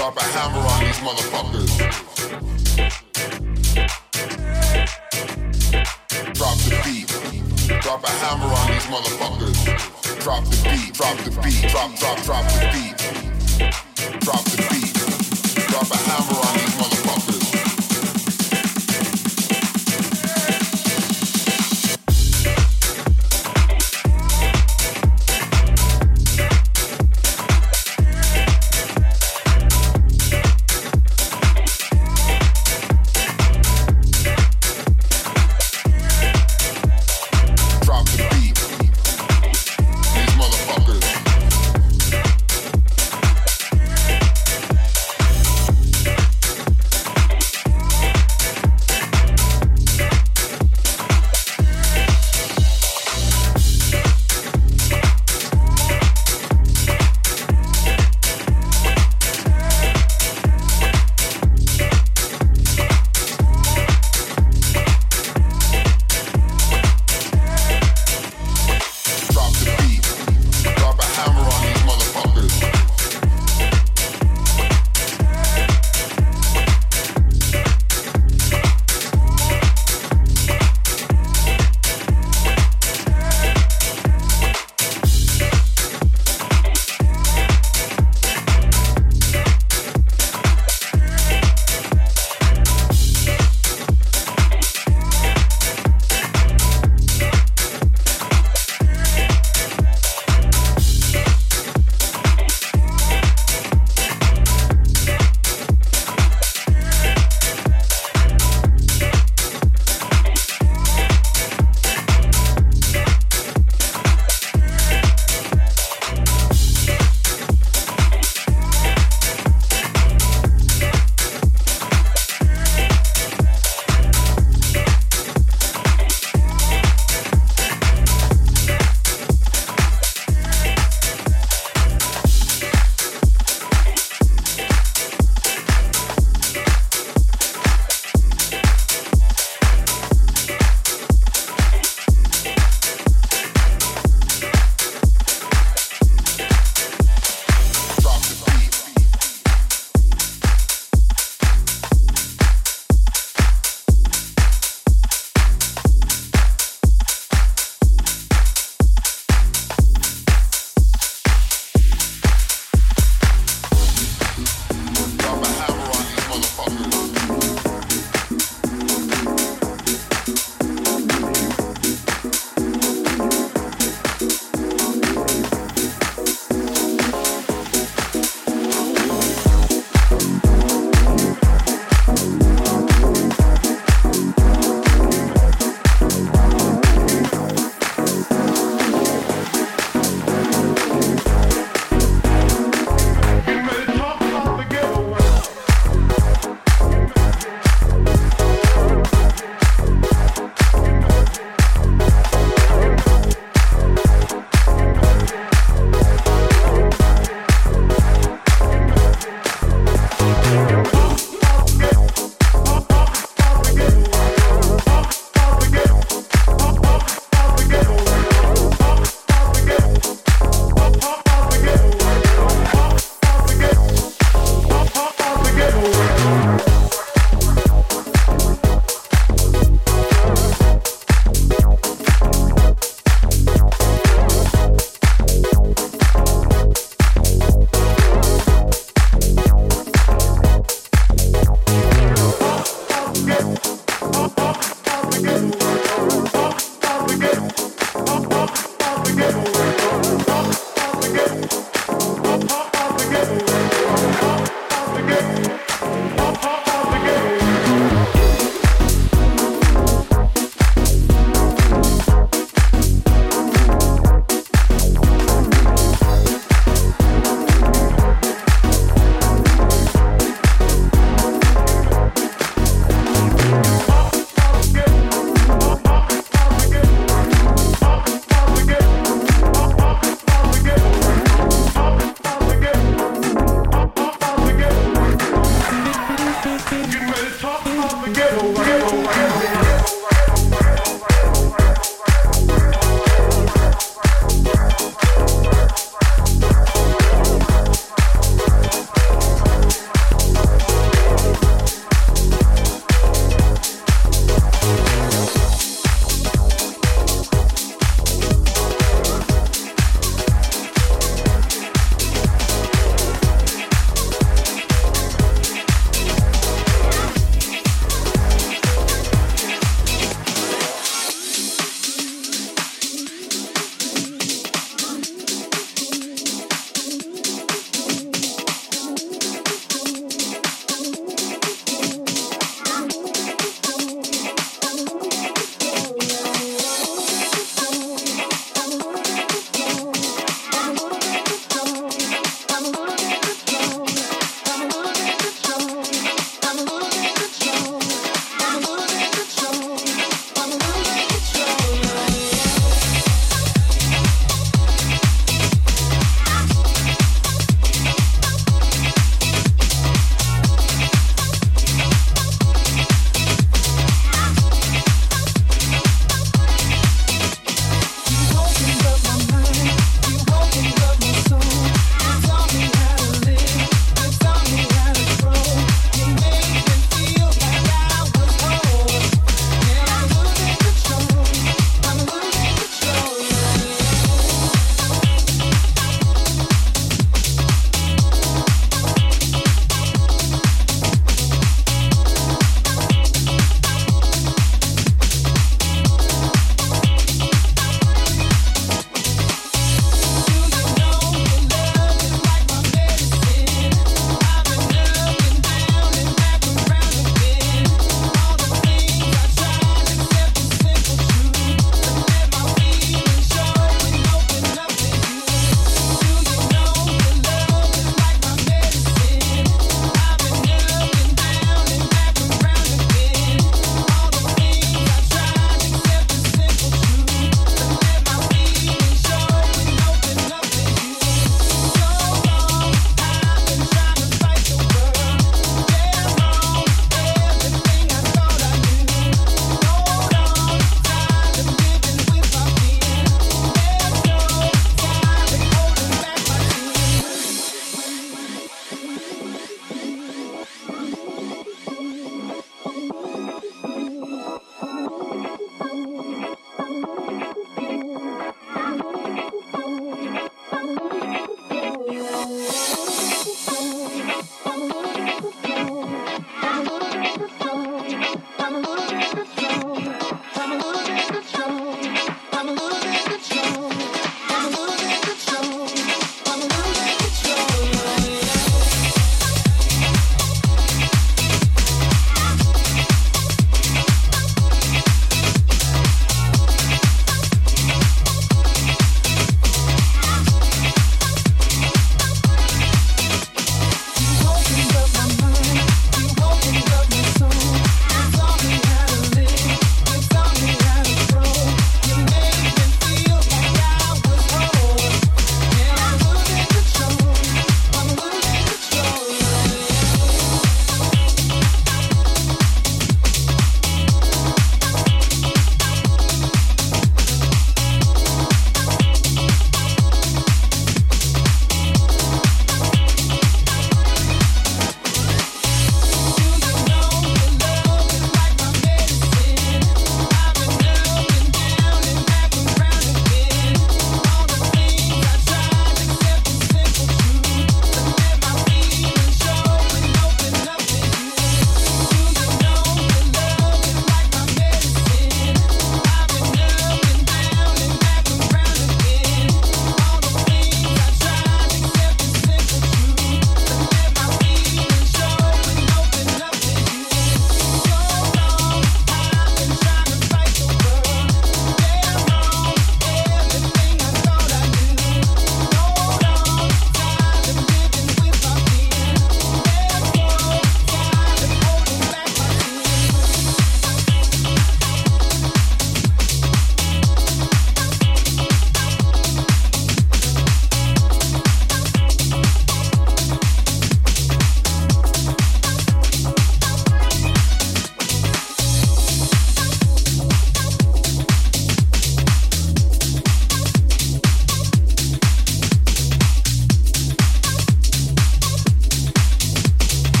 drop a hammer on these motherfuckers. Drop the beat. Drop a hammer on these motherfuckers. Drop the beat. Drop the beat. Drop, drop, drop the beat. Drop the beat. Drop a hammer on